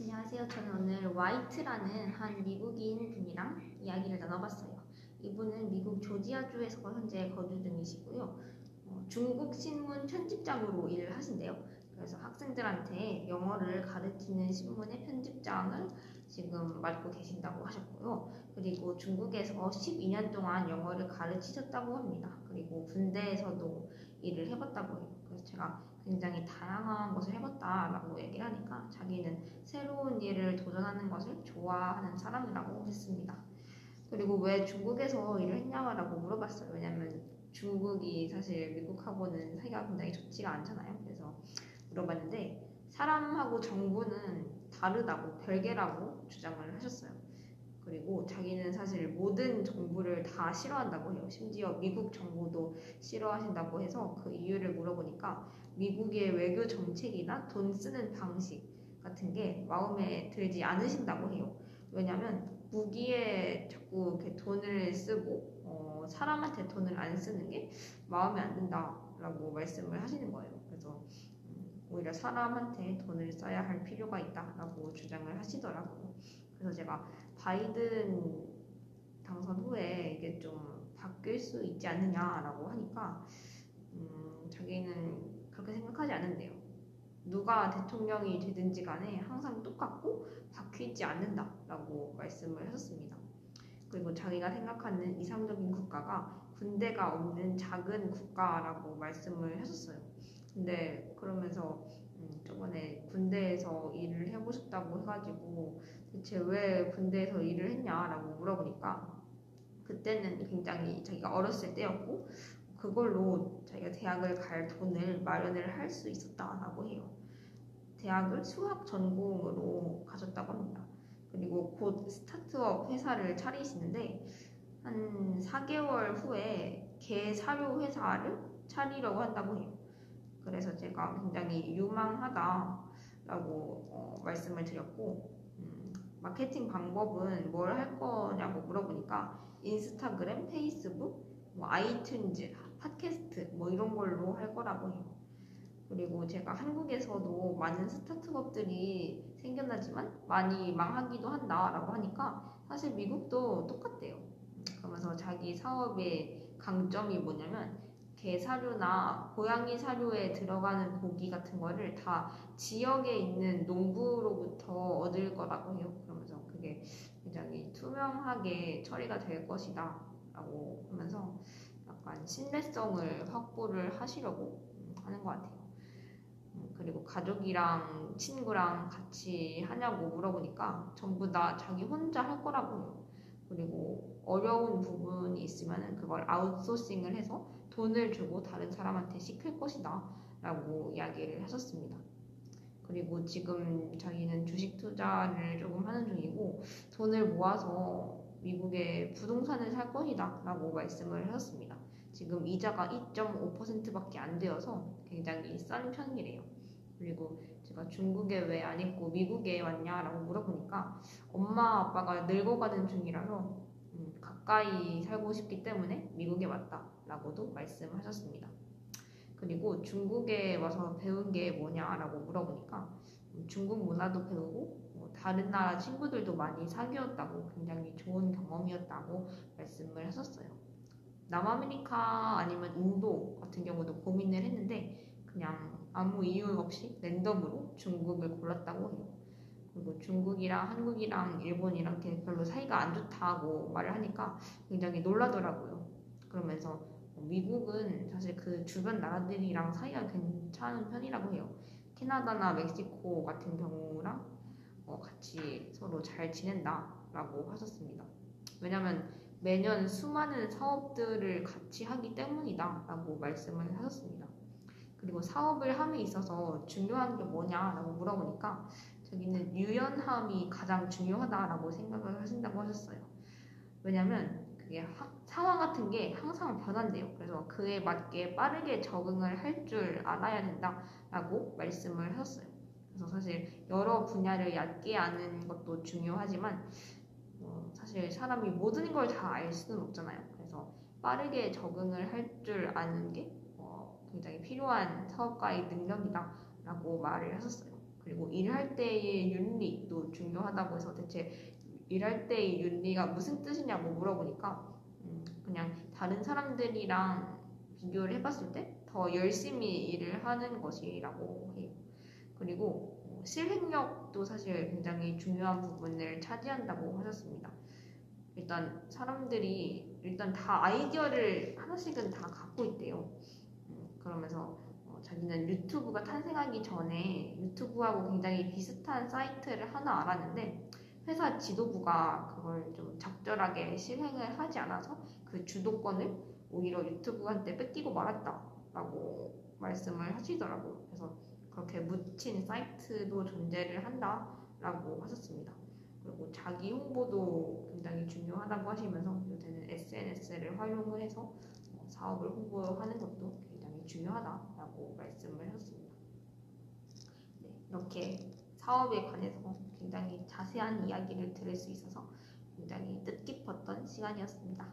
안녕하세요. 저는 오늘 와이트라는 한 미국인 분이랑 이야기를 나눠봤어요. 이분은 미국 조지아주에서 현재 거주 중이시고요. 어, 중국 신문 편집장으로 일을 하신대요. 그래서 학생들한테 영어를 가르치는 신문의 편집장을 지금 맡고 계신다고 하셨고요. 그리고 중국에서 12년 동안 영어를 가르치셨다고 합니다. 그리고 군대에서도 일을 해봤다고 해요. 그래서 제가 굉장히 다양한 것을 해봤다라고 얘기를 하니까 자기는 새로운 일을 도전하는 것을 좋아하는 사람이라고 했습니다. 그리고 왜 중국에서 일을 했냐고 물어봤어요. 왜냐면 중국이 사실 미국하고는 사이가 굉장히 좋지가 않잖아요. 그래서 물어봤는데 사람하고 정부는 다르다고 별개라고 주장을 하셨어요. 그리고 자기는 사실 모든 정부를 다 싫어한다고 해요. 심지어 미국 정부도 싫어하신다고 해서 그 이유를 물어보니까 미국의 외교 정책이나 돈 쓰는 방식 같은 게 마음에 들지 않으신다고 해요. 왜냐면 무기에 자꾸 이렇게 돈을 쓰고 어, 사람한테 돈을 안 쓰는 게 마음에 안 든다라고 말씀을 하시는 거예요. 그래서 음, 오히려 사람한테 돈을 써야 할 필요가 있다라고 주장을 하시더라고요. 그래서 제가 바이든 당선 후에 이게 좀 바뀔 수 있지 않느냐라고 하니까 음, 자기는 그렇게 생각하지 않는데요. 누가 대통령이 되든지 간에 항상 똑같고 바뀌지 않는다라고 말씀을 하셨습니다. 그리고 자기가 생각하는 이상적인 국가가 군대가 없는 작은 국가라고 말씀을 하셨어요. 근데 그러면서 음, 저번에 군대에서 일을 해보셨다고 해가지고 대체 왜 군대에서 일을 했냐라고 물어보니까 그때는 굉장히 자기가 어렸을 때였고 그걸로 자기가 대학을 갈 돈을 마련을 할 수 있었다라고 해요. 대학을 수학 전공으로 가셨다고 합니다. 그리고 곧 스타트업 회사를 차리시는데 한 4개월 후에 개 사료 회사를 차리려고 한다고 해요. 그래서 제가 굉장히 유망하다라고 어, 말씀을 드렸고 음, 마케팅 방법은 뭘 할 거냐고 물어보니까 인스타그램, 페이스북, 뭐 아이튠즈, 팟캐스트 뭐 이런 걸로 할 거라고 해요. 그리고 제가 한국에서도 많은 스타트업들이 생겨나지만 많이 망하기도 한다라고 하니까 사실 미국도 똑같대요. 그러면서 자기 사업의 강점이 뭐냐면 개 사료나 고양이 사료에 들어가는 고기 같은 거를 다 지역에 있는 농부로부터 얻을 거라고 해요. 그러면서 그게 굉장히 투명하게 처리가 될 것이다 라고 하면서 약간 신뢰성을 확보를 하시려고 하는 것 같아요. 음, 그리고 가족이랑 친구랑 같이 하냐고 물어보니까 전부 다 자기 혼자 할 거라고 해요. 그리고 어려운 부분이 있으면 그걸 아웃소싱을 해서 돈을 주고 다른 사람한테 시킬 것이다 라고 이야기를 하셨습니다. 그리고 지금 자기는 주식 투자를 조금 하는 중이고 돈을 모아서 미국의 부동산을 살 것이다 라고 말씀을 하셨습니다. 지금 이자가 2.5%밖에 안 되어서 굉장히 싼 편이래요. 그리고 제가 중국에 왜 안 있고 미국에 왔냐라고 물어보니까 엄마 아빠가 늙어가는 중이라서 음, 가까이 살고 싶기 때문에 미국에 왔다 라고도 말씀하셨습니다. 그리고 중국에 와서 배운 게 뭐냐라고 물어보니까 음, 중국 문화도 배우고 뭐 다른 나라 친구들도 많이 사귀었다고 굉장히 좋은 경험이었다고 말씀을 하셨어요. 남아메리카 아니면 인도 같은 경우도 고민을 했는데 그냥 아무 이유 없이 랜덤으로 중국을 골랐다고 해요. 그리고 중국이랑 한국이랑 일본이랑 별로 사이가 안 좋다고 말을 하니까 굉장히 놀라더라고요. 그러면서 미국은 사실 그 주변 나라들이랑 사이가 괜찮은 편이라고 해요. 캐나다나 멕시코 같은 경우랑 어, 같이 서로 잘 지낸다라고 하셨습니다. 왜냐면 매년 수많은 사업들을 같이 하기 때문이다라고 말씀을 하셨습니다. 그리고 사업을 함에 있어서 중요한 게 뭐냐라고 물어보니까 자기는 유연함이 가장 중요하다라고 생각을 하신다고 하셨어요. 왜냐면 그게 하, 상황 같은 게 항상 변한대요. 그래서 그에 맞게 빠르게 적응을 할 줄 알아야 된다라고 말씀을 하셨어요. 그래서 사실 여러 분야를 얕게 아는 것도 중요하지만 어, 사실 사람이 모든 걸 다 알 수는 없잖아요. 그래서 빠르게 적응을 할 줄 아는 게 어, 굉장히 필요한 사업가의 능력이다라고 말을 하셨어요. 그리고 일할 때의 윤리도 중요하다고 해서 대체 일할 때의 윤리가 무슨 뜻이냐고 물어보니까 음, 그냥 다른 사람들이랑 비교를 해봤을 때 더 열심히 일을 하는 것이라고 해요. 그리고 어, 실행력도 사실 굉장히 중요한 부분을 차지한다고 하셨습니다. 일단 사람들이 일단 다 아이디어를 하나씩은 다 갖고 있대요. 음, 그러면서 어, 자기는 유튜브가 탄생하기 전에 유튜브하고 굉장히 비슷한 사이트를 하나 알았는데 회사 지도부가 그걸 좀 적절하게 실행을 하지 않아서 그 주도권을 오히려 유튜브한테 뺏기고 말았다라고 말씀을 하시더라고요. 그래서 그렇게 묻힌 사이트도 존재를 한다라고 하셨습니다. 그리고 자기 홍보도 굉장히 중요하다고 하시면서 요새는 SNS를 활용을 해서 어, 사업을 홍보하는 것도 굉장히 중요하다라고 말씀을 하셨습니다. 네, 이렇게 사업에 관해서 굉장히 자세한 이야기를 들을 수 있어서 굉장히 뜻깊었던 시간이었습니다.